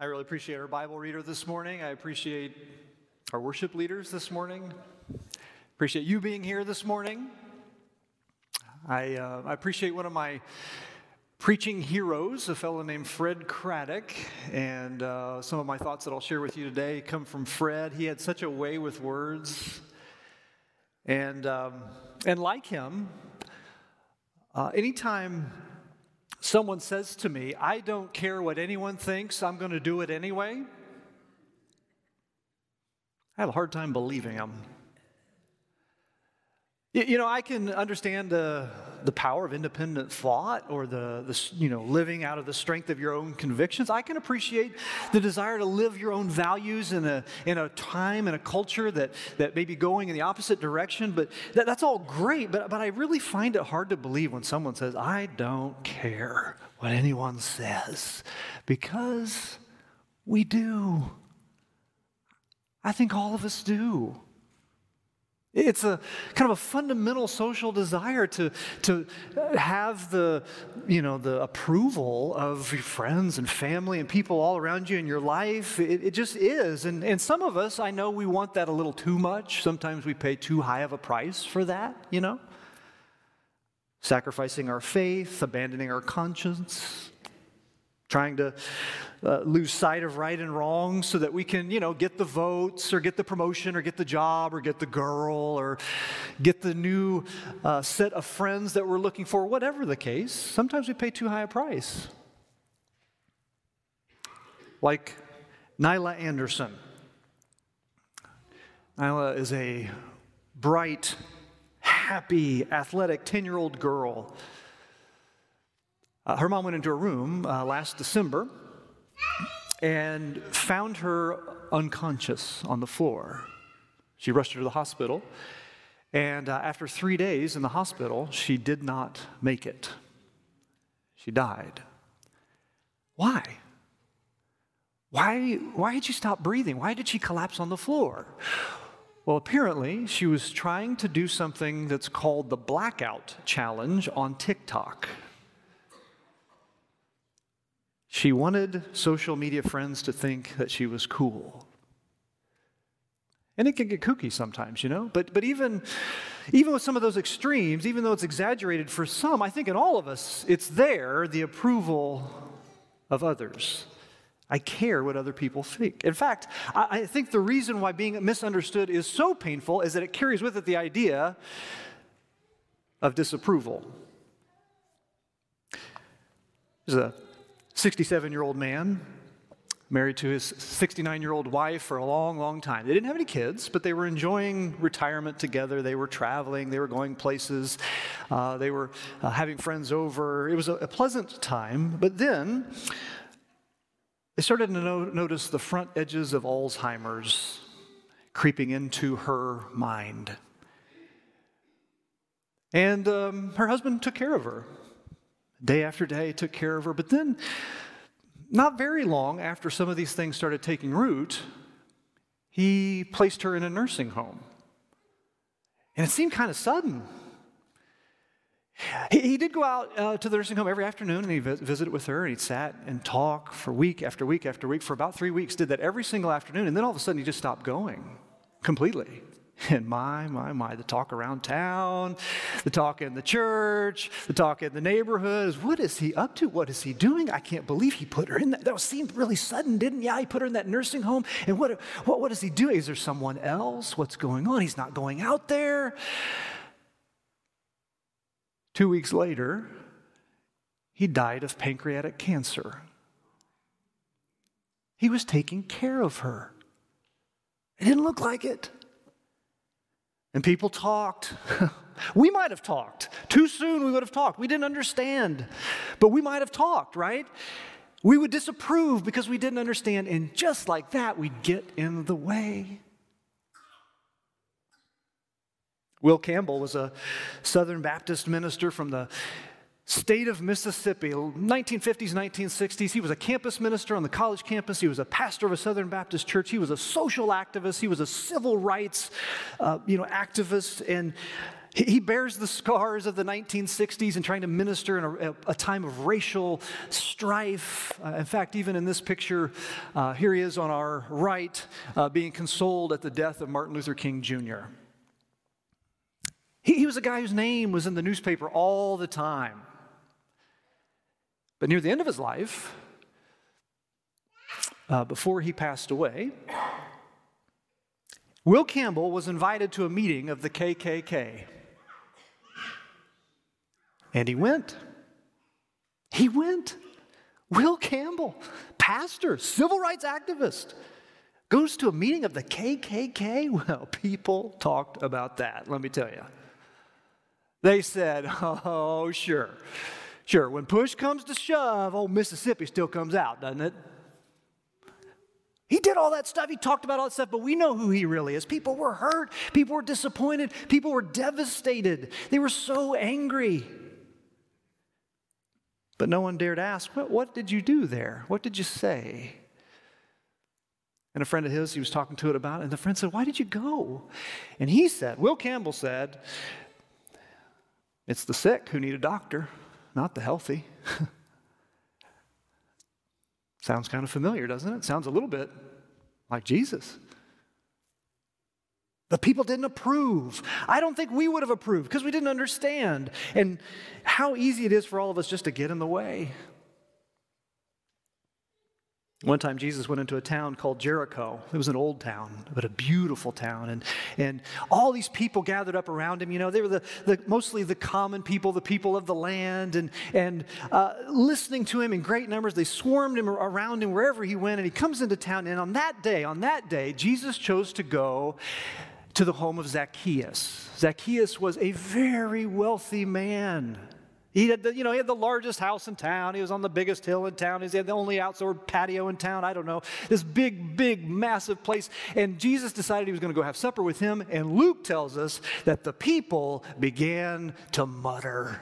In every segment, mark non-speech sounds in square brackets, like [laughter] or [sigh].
I really appreciate our Bible reader this morning. I appreciate our worship leaders this morning. Appreciate you being here this morning. I, uh, I appreciate one of my preaching heroes, a fellow named Fred Craddock. And uh, some of my thoughts that I'll share with you today come from Fred. He had such a way with words. And, um, and like him, uh, anytime someone says to me, I don't care what anyone thinks, I'm going to do it anyway, I have a hard time believing him. You know, I can understand the, the power of independent thought or the, the, you know, living out of the strength of your own convictions. I can appreciate the desire to live your own values in a, in a time and a culture that, that may be going in the opposite direction, but that, that's all great. But, but I really find it hard to believe when someone says, I don't care what anyone says, because we do. I think all of us do. It's a kind of a fundamental social desire to, to uh, have the, you know, the approval of your friends and family and people all around you in your life. It, it just is. And, and some of us, I know we want that a little too much. Sometimes we pay too high of a price for that, you know? Sacrificing our faith, abandoning our conscience, trying to uh, lose sight of right and wrong so that we can, you know, get the votes or get the promotion or get the job or get the girl or get the new uh, set of friends that we're looking for, whatever the case. Sometimes we pay too high a price. Like Nylah Anderson. Nylah is a bright, happy, athletic 10 year old girl uh, her mom went into her room uh, last December and found her unconscious on the floor. She rushed her to the hospital, and uh, after three days in the hospital, she did not make it. She died. Why? Why, why did she stop breathing? Why did she collapse on the floor? Well, apparently, she was trying to do something that's called the blackout challenge on TikTok. She wanted social media friends to think that she was cool. And it can get kooky sometimes, you know? But, but even, even with some of those extremes, even though it's exaggerated for some, I think in all of us, it's there, the approval of others. I care what other people think. In fact, I, I think the reason why being misunderstood is so painful is that it carries with it the idea of disapproval. There's a 67 year old man, married to his 69 year old wife for a long, long time. They didn't have any kids, but they were enjoying retirement together. They were traveling, they were going places, uh, they were uh, having friends over. It was a, a, pleasant time, but then they started to no- notice the front edges of Alzheimer's creeping into her mind. And um, her husband took care of her day after day, took care of her. But then, not very long after some of these things started taking root, he placed her in a nursing home. And it seemed kind of sudden. He, he did go out uh, to the nursing home every afternoon and he vis- visited with her and he sat and talked for week after week after week for about three weeks, did that every single afternoon. And then all of a sudden he just stopped going completely. [laughs] And my, my, my, the talk around town, the talk in the church, the talk in the neighborhood is what is he up to? What is he doing? I can't believe he put her in that. That seemed really sudden, didn't Yeah, he put her in that nursing home. And what, what, what is he doing? Is there someone else? What's going on? He's not going out there. Two weeks later, he died of pancreatic cancer. He was taking care of her. It didn't look like it. And people talked. [laughs] we might have talked. Too soon we would have talked. We didn't understand. But we might have talked, right? We would disapprove because we didn't understand. And just like that, we'd get in the way. Will Campbell was a Southern Baptist minister from the state of Mississippi, 1950s, 1960s. He was a campus minister on the college campus. He was a pastor of a Southern Baptist church. He was a social activist. He was a civil rights, uh, you know, activist. And He bears the scars of the 1960s and trying to minister in a, a time of racial strife. Uh, in fact, even in this picture, uh, here he is on our right, uh, being consoled at the death of Martin Luther King Jr. He, he was a guy whose name was in the newspaper all the time. But near the end of his life, uh, before he passed away, Will Campbell was invited to a meeting of the KKK. And he went. He went. Will Campbell, pastor, civil rights activist, goes to a meeting of the KKK. Well, people talked about that, let me tell you. They said, [laughs] oh, sure. Sure, when push comes to shove, old Mississippi still comes out, doesn't it? He did all that stuff. He talked about all that stuff, but we know who he really is. People were hurt. People were disappointed. People were devastated. They were so angry. But no one dared ask, What, what did you do there? What did you say? And a friend of his, he was talking to it about it, and the friend said, Why did you go? And he said, Will Campbell said, It's the sick who need a doctor, not the healthy. [laughs] Sounds kind of familiar, doesn't it? Sounds a little bit like Jesus. The people didn't approve. I don't think we would have approved because we didn't understand. And how easy it is for all of us just to get in the way. One time, Jesus went into a town called Jericho. It was an old town, but a beautiful town. And, and all these people gathered up around him. You know, they were the, the mostly the common people, the people of the land, and, and uh, listening to him in great numbers. They swarmed him around him wherever he went. And he comes into town. And on that day, on that day, Jesus chose to go to the home of Zacchaeus. Zacchaeus was a very wealthy man. He had the, you know, he had the largest house in town. He was on the biggest hill in town. He had the only outdoor patio in town. I don't know. This big, big, massive place. And Jesus decided he was going to go have supper with him. And Luke tells us that the people began to mutter.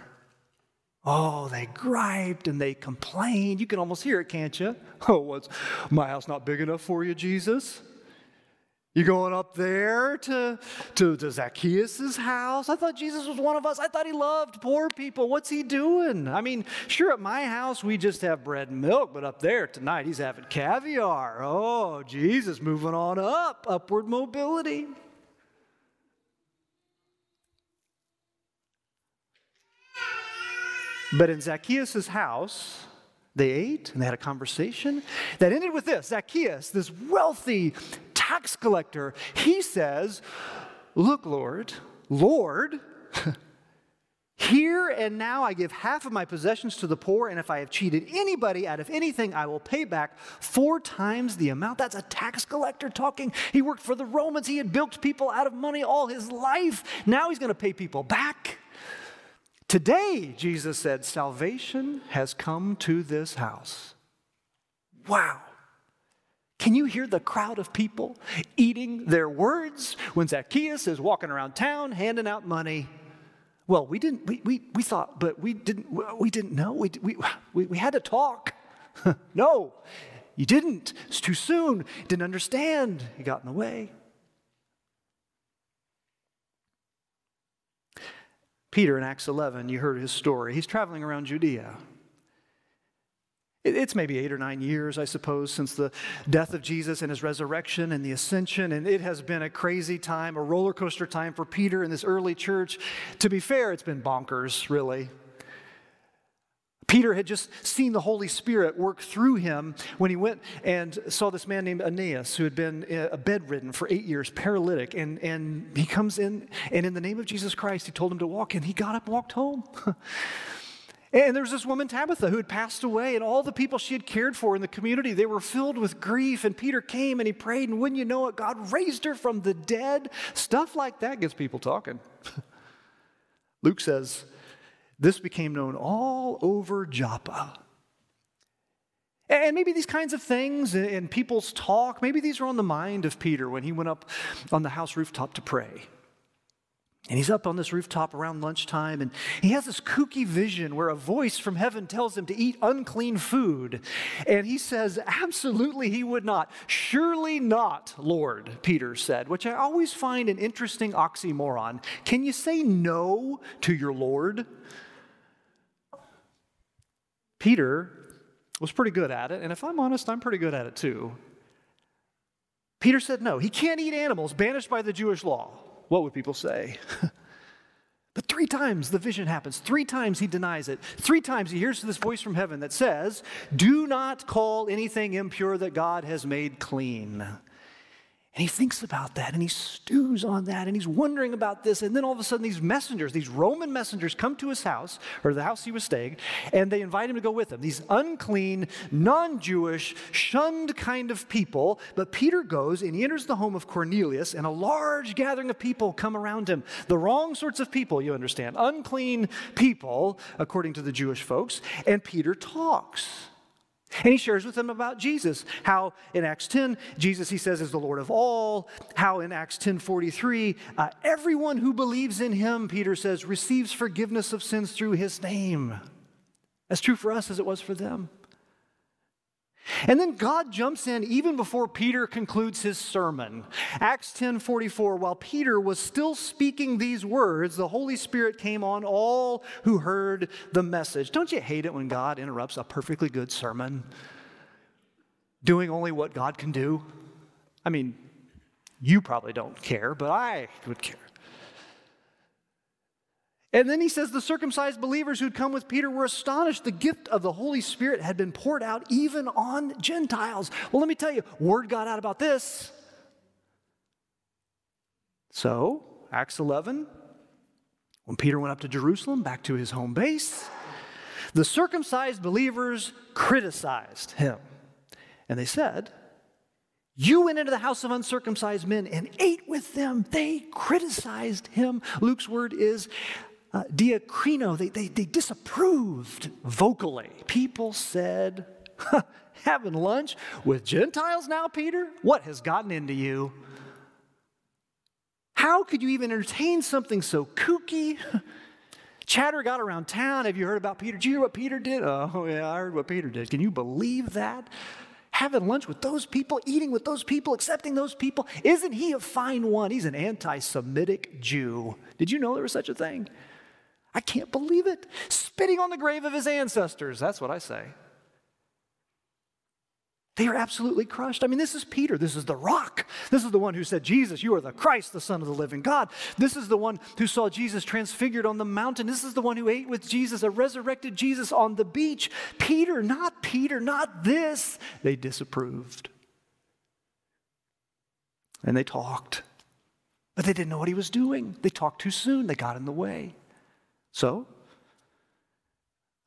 Oh, they griped and they complained. You can almost hear it, can't you? [laughs] Oh, what's my house not big enough for you, Jesus? You going up there to, to, to Zacchaeus' house? I thought Jesus was one of us. I thought he loved poor people. What's he doing? I mean, sure, at my house we just have bread and milk, but up there tonight he's having caviar. Oh, Jesus moving on up, upward mobility. But in Zacchaeus' house, they ate and they had a conversation that ended with this Zacchaeus, this wealthy tax collector, he says, Look, Lord, Lord, [laughs] here and now I give half of my possessions to the poor, and if I have cheated anybody out of anything, I will pay back four times the amount. That's a tax collector talking. He worked for the Romans, he had bilked people out of money all his life. Now he's going to pay people back. Today, Jesus said, salvation has come to this house. Wow. Can you hear the crowd of people eating their words when Zacchaeus is walking around town handing out money? Well, we didn't, we, we, we thought, but we didn't, we didn't know. We, we, we, we had to talk. [laughs] no, you didn't. It's too soon. Didn't understand. You got in the way. Peter in Acts 11, you heard his story. He's traveling around Judea. It's maybe eight or nine years, I suppose, since the death of Jesus and his resurrection and the ascension. And it has been a crazy time, a roller coaster time for Peter in this early church. To be fair, it's been bonkers, really. Peter had just seen the Holy Spirit work through him when he went and saw this man named Aeneas who had been uh, bedridden for eight years, paralytic. And, and he comes in, and in the name of Jesus Christ, he told him to walk, and he got up and walked home. [laughs] and there was this woman, Tabitha, who had passed away, and all the people she had cared for in the community, they were filled with grief. And Peter came and he prayed, and wouldn't you know it, God raised her from the dead. Stuff like that gets people talking. [laughs] Luke says, this became known all over Joppa. And maybe these kinds of things in people's talk, maybe these were on the mind of Peter when he went up on the house rooftop to pray. And he's up on this rooftop around lunchtime, and he has this kooky vision where a voice from heaven tells him to eat unclean food. And he says, Absolutely, he would not. Surely not, Lord, Peter said, which I always find an interesting oxymoron. Can you say no to your Lord? Peter was pretty good at it, and if I'm honest, I'm pretty good at it too. Peter said no. He can't eat animals banished by the Jewish law what would people say? [laughs] but three times the vision happens. Three times he denies it. Three times he hears this voice from heaven that says, Do not call anything impure that God has made clean. And he thinks about that and he stews on that and he's wondering about this. And then all of a sudden, these messengers, these Roman messengers, come to his house or the house he was staying and they invite him to go with them. These unclean, non Jewish, shunned kind of people. But Peter goes and he enters the home of Cornelius and a large gathering of people come around him. The wrong sorts of people, you understand. Unclean people, according to the Jewish folks. And Peter talks. And he shares with them about Jesus, how in Acts 10, Jesus, he says, is the Lord of all. How in Acts 10 43, uh, everyone who believes in him, Peter says, receives forgiveness of sins through his name. As true for us as it was for them. And then God jumps in even before Peter concludes his sermon. Acts 10:44 while Peter was still speaking these words the Holy Spirit came on all who heard the message. Don't you hate it when God interrupts a perfectly good sermon doing only what God can do? I mean, you probably don't care, but I would care. And then he says the circumcised believers who'd come with Peter were astonished. The gift of the Holy Spirit had been poured out even on Gentiles. Well, let me tell you, word got out about this. So, Acts 11, when Peter went up to Jerusalem, back to his home base, the circumcised believers criticized him. And they said, You went into the house of uncircumcised men and ate with them. They criticized him. Luke's word is uh, diakrino, they, they, they disapproved vocally. People said, having lunch with Gentiles now, Peter? What has gotten into you? How could you even entertain something so kooky? [laughs] Chatter got around town. Have you heard about Peter? Did you hear what Peter did? Oh, yeah, I heard what Peter did. Can you believe that? Having lunch with those people, eating with those people, accepting those people. Isn't he a fine one? He's an anti Semitic Jew. Did you know there was such a thing? I can't believe it. Spitting on the grave of his ancestors. That's what I say. They are absolutely crushed. I mean, this is Peter. This is the rock. This is the one who said, Jesus, you are the Christ, the Son of the living God. This is the one who saw Jesus transfigured on the mountain. This is the one who ate with Jesus, a resurrected Jesus on the beach. Peter, not Peter, not this. They disapproved. And they talked, but they didn't know what he was doing. They talked too soon, they got in the way. So,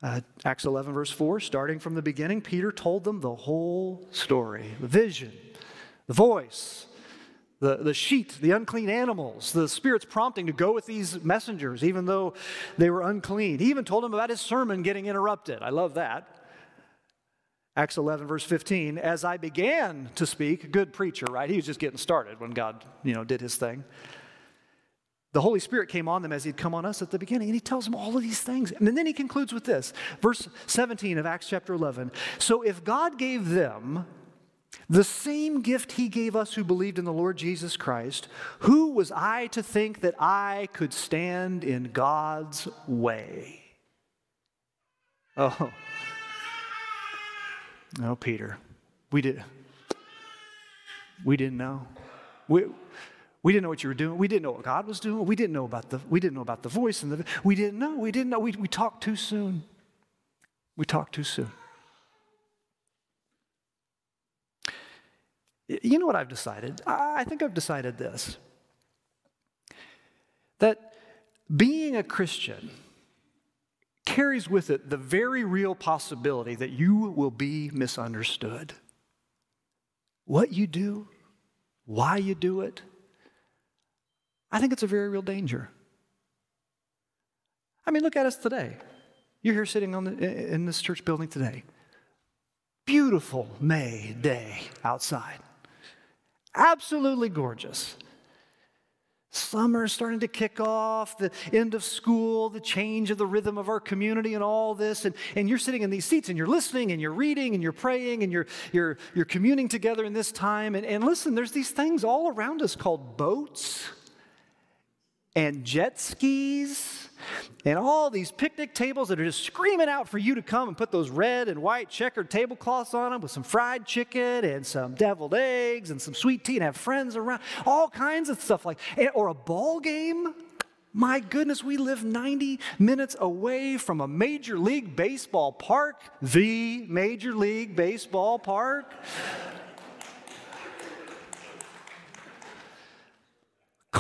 uh, Acts 11, verse 4, starting from the beginning, Peter told them the whole story the vision, the voice, the, the sheet, the unclean animals, the Spirit's prompting to go with these messengers, even though they were unclean. He even told them about his sermon getting interrupted. I love that. Acts 11, verse 15, as I began to speak, good preacher, right? He was just getting started when God, you know, did his thing the Holy Spirit came on them as He'd come on us at the beginning, and He tells them all of these things. And then He concludes with this verse 17 of Acts chapter 11. So if God gave them the same gift He gave us who believed in the Lord Jesus Christ, who was I to think that I could stand in God's way? Oh, no, Peter. We did. We didn't know. We, we didn't know what you were doing. We didn't know what God was doing. We didn't know about the, we didn't know about the voice and the, we didn't know. We didn't know. We, we talked too soon. We talked too soon. You know what I've decided? I think I've decided this that being a Christian carries with it the very real possibility that you will be misunderstood. What you do, why you do it, I think it's a very real danger. I mean, look at us today. You're here sitting the, in this church building today. Beautiful May day outside. Absolutely gorgeous. Summer's starting to kick off, the end of school, the change of the rhythm of our community, and all this. And, and you're sitting in these seats and you're listening and you're reading and you're praying and you're, you're, you're communing together in this time. And, and listen, there's these things all around us called boats and jet skis and all these picnic tables that are just screaming out for you to come and put those red and white checkered tablecloths on them with some fried chicken and some deviled eggs and some sweet tea and have friends around, all kinds of stuff like, or a ball game. My goodness, we live 90 minutes away from a Major League Baseball park, the Major League Baseball park.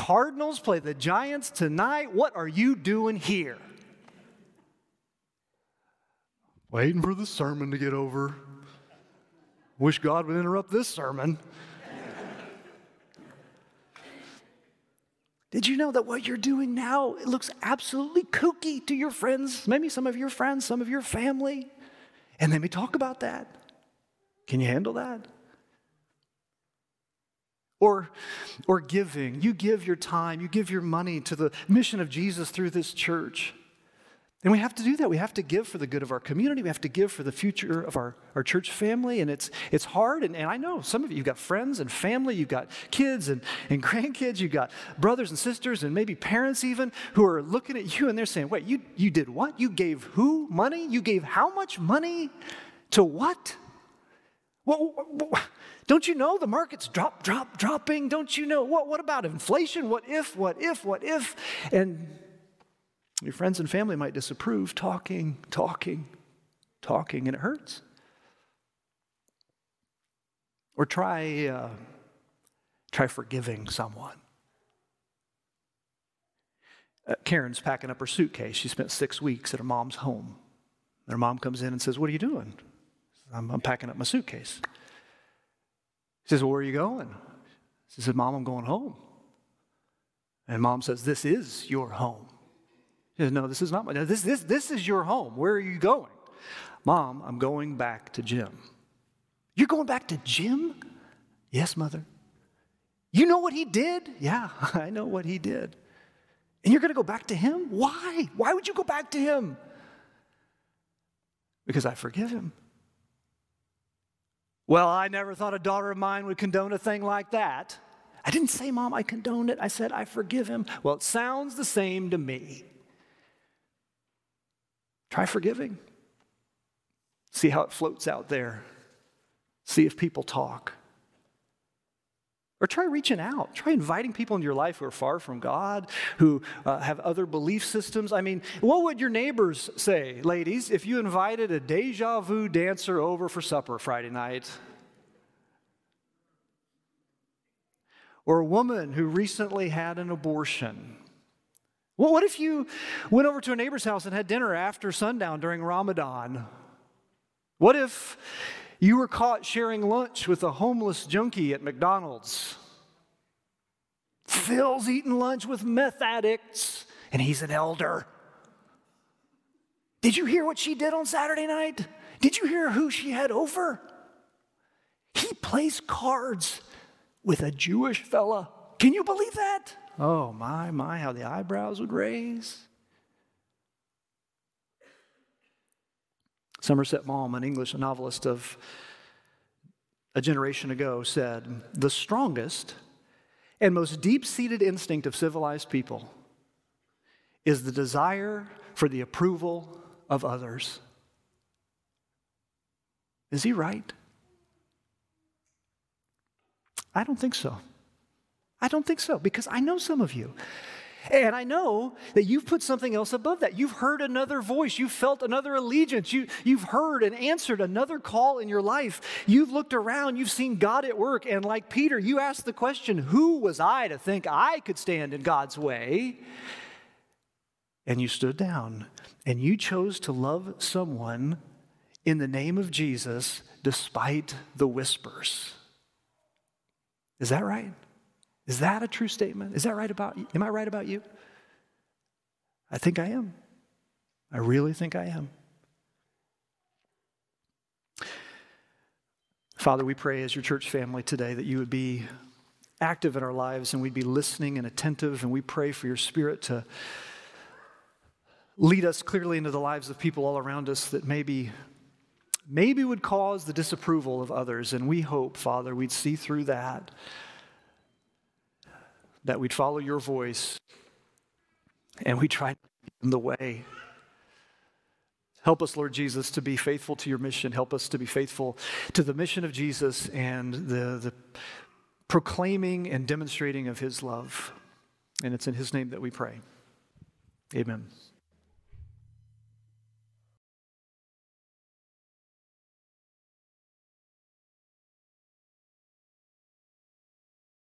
Cardinals play the Giants tonight. What are you doing here? Waiting for the sermon to get over. Wish God would interrupt this sermon. Did you know that what you're doing now it looks absolutely kooky to your friends, maybe some of your friends, some of your family? And let me talk about that. Can you handle that? Or, or giving. You give your time, you give your money to the mission of Jesus through this church. And we have to do that. We have to give for the good of our community. We have to give for the future of our, our church family. And it's, it's hard. And, and I know some of you, you've got friends and family, you've got kids and, and [laughs] grandkids, you've got brothers and sisters, and maybe parents even who are looking at you and they're saying, Wait, you, you did what? You gave who money? You gave how much money to what? Well, don't you know the market's drop, drop, dropping? Don't you know? What, what about inflation? What if, what if, what if? And your friends and family might disapprove, talking, talking, talking, and it hurts. Or try, uh, try forgiving someone. Uh, Karen's packing up her suitcase. She spent six weeks at her mom's home. And her mom comes in and says, What are you doing? I'm, I'm packing up my suitcase. Says, well, Where are you going? She says, Mom, I'm going home. And mom says, This is your home. He says, No, this is not my this, this, this is your home. Where are you going? Mom, I'm going back to Jim. You're going back to Jim? Yes, mother. You know what he did? Yeah, [laughs] I know what he did. And you're going to go back to him? Why? Why would you go back to him? Because I forgive him. Well, I never thought a daughter of mine would condone a thing like that. I didn't say, Mom, I condoned it. I said, I forgive him. Well, it sounds the same to me. Try forgiving. See how it floats out there. See if people talk. Or try reaching out. Try inviting people into your life who are far from God, who uh, have other belief systems. I mean, what would your neighbors say, ladies, if you invited a deja vu dancer over for supper Friday night? Or a woman who recently had an abortion? Well, what if you went over to a neighbor's house and had dinner after sundown during Ramadan? What if you were caught sharing lunch with a homeless junkie at McDonald's. Phil's eating lunch with meth addicts, and he's an elder. Did you hear what she did on Saturday night? Did you hear who she had over? He plays cards with a Jewish fella. Can you believe that? Oh, my, my, how the eyebrows would raise. Somerset Maugham, an English novelist of a generation ago, said, The strongest and most deep seated instinct of civilized people is the desire for the approval of others. Is he right? I don't think so. I don't think so because I know some of you. And I know that you've put something else above that. You've heard another voice. You've felt another allegiance. You, you've heard and answered another call in your life. You've looked around. You've seen God at work. And like Peter, you asked the question who was I to think I could stand in God's way? And you stood down and you chose to love someone in the name of Jesus despite the whispers. Is that right? Is that a true statement? Is that right about you? Am I right about you? I think I am. I really think I am. Father, we pray as your church family today that you would be active in our lives and we'd be listening and attentive. And we pray for your spirit to lead us clearly into the lives of people all around us that maybe maybe would cause the disapproval of others and we hope father we'd see through that that we'd follow your voice and we try to be in the way help us lord jesus to be faithful to your mission help us to be faithful to the mission of jesus and the, the proclaiming and demonstrating of his love. And it's in his name that we pray. Amen.